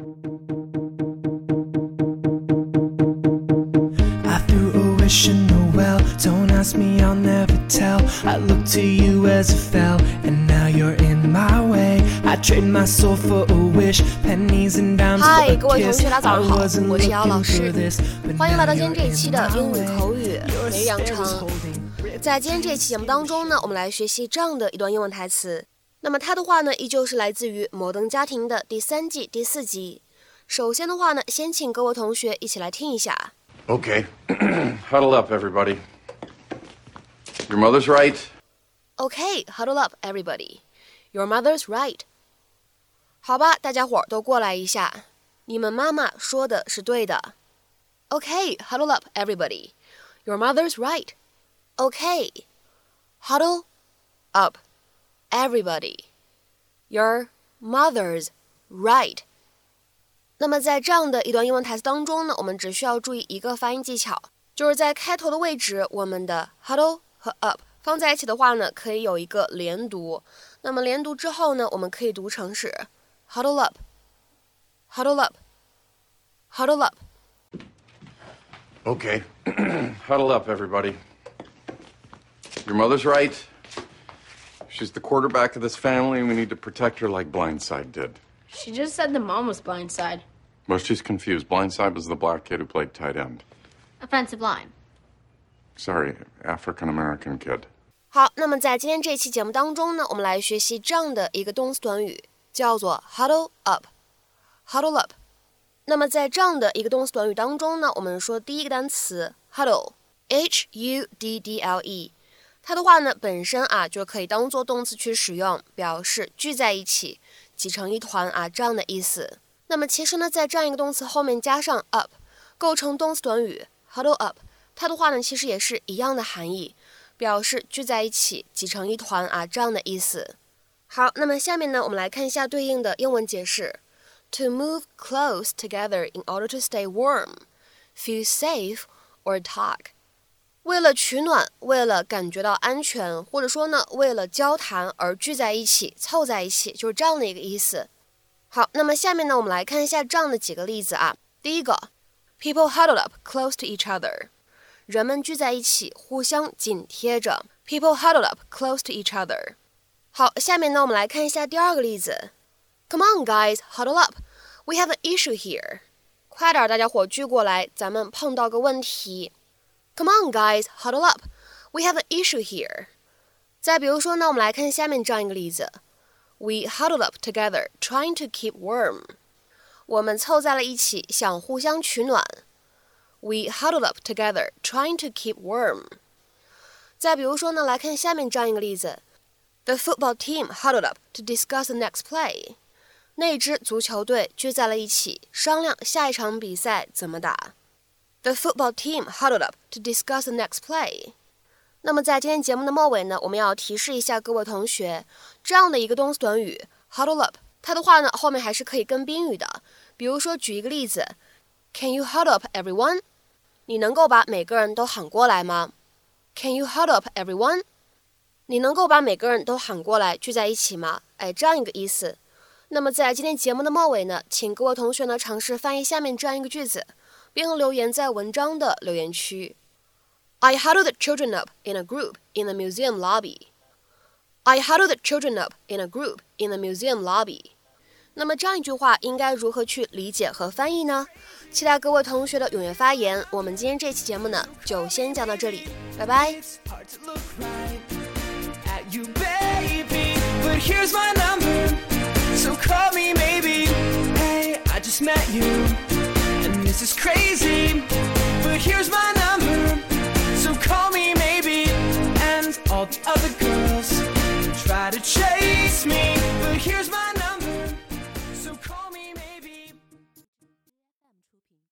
I threw a wish in the well. Don't ask me, I'll never tell. I looked to you as it fell, and now you're in my way. I trade my soul for a wish, pennies and dimes 嗨，for 各位同学，大家早上好，我是姚老师欢迎来到今天这一期的英语口语每日养成。在今天这一期节目当中呢，我们来学习这样的一段英文台词。那么它的话呢，依旧是来自于《摩登家庭》的第三季第四集。首先的话呢，先请各位同学一起来听一下。 Okay, huddle up, everybody. Your mother's right. Okay, huddle up, everybody. Your mother's right. 好吧，大家伙儿都过来一下。你们妈妈说的是对的。Okay, huddle up, everybody. Your mother's right. Okay, huddle up, everybody. Your mother's right. 那么在这样的一段英文台词当中呢，我们只需要注意一个发音技巧，就是在开头的位置，我们的 huddle 和 up 放在一起的话呢，可以有一个连读。那么连读之后呢，我们可以读成是 huddle up，huddle up，huddle up。 Okay, huddle up, everybody. Your mother's right. She's the quarterback of this family, and we need to protect her like Blindside did. She just said the mom was blindside. Well, she's confused. Blindside was the black kid who played tight end. Offensive line. Sorry, African American kid. 好，那么在今天这期节目当中呢，我们来学习这样的一个动词短语，叫做 huddle up。huddle up。那么在这样的一个动词短语当中呢，我们说第一个单词 huddle，h u d d l e， 它的话呢本身啊就可以当做动词去使用，表示聚在一起、挤成一团啊这样的意思。那么其实呢，在这样一个动词后面加上 up，构成动词短语 huddle up，它的话呢其实也是一样的含义。表示聚在一起、挤成一团啊这样的意思。好，那么下面呢，我们来看一下对应的英文解释：to move close together in order to stay warm, feel safe or talk。为了取暖，为了感觉到安全，或者说呢，为了交谈而聚在一起、凑在一起，就是这样的一个意思。好，那么下面呢，我们来看一下这样的几个例子啊。第一个，people huddled up close to each other。人们聚在一起，互相紧贴着。People huddled up close to each other。好，下面呢，我们来看一下第二个例子。Come on, guys, huddle up. We have an issue here. 快点，大家伙聚过来，咱们碰到个问题。Come on, guys, huddle up. We have an issue here. 再比如说呢，我们来看下面这样一个例子。We huddled up together, trying to keep warm. 我们凑在了一起，想互相取暖。We huddled up together, trying to keep warm. 再比如说呢，来看下面这样一个例子：The football team huddled up to discuss the next play. 那支足球队聚在了一起，商量下一场比赛怎么打。 The football team huddled up to discuss the next play. 那么在今天节目的末尾呢，我们要提示一下各位同学，这样的一个动词短语 huddle up，它的话呢后面还是可以跟宾语的。比如说举一个例子，Can you huddle up everyone？你能够把每个人都喊过来吗？Can you huddle up everyone？你能够把每个人都喊过来聚在一起吗？哎，这样一个意思。那么在今天节目的末尾呢，请各位同学呢尝试翻译下面这样一个句子，并留言在文章的留言区。I huddled the children up in a group in the museum lobby. I huddled the children up in a group in the museum lobby. 那么这样一句话应该如何去理解和翻译呢？期待各位同学的踊跃发言。我们今天这期节目呢，就先讲到这里，拜拜。It's hard to look right at you, baby. But here's my number, so call me maybe. Hey, I just met you, this is crazy. But here's my number, so call me maybe. And all the other girls try to chase me, but here's my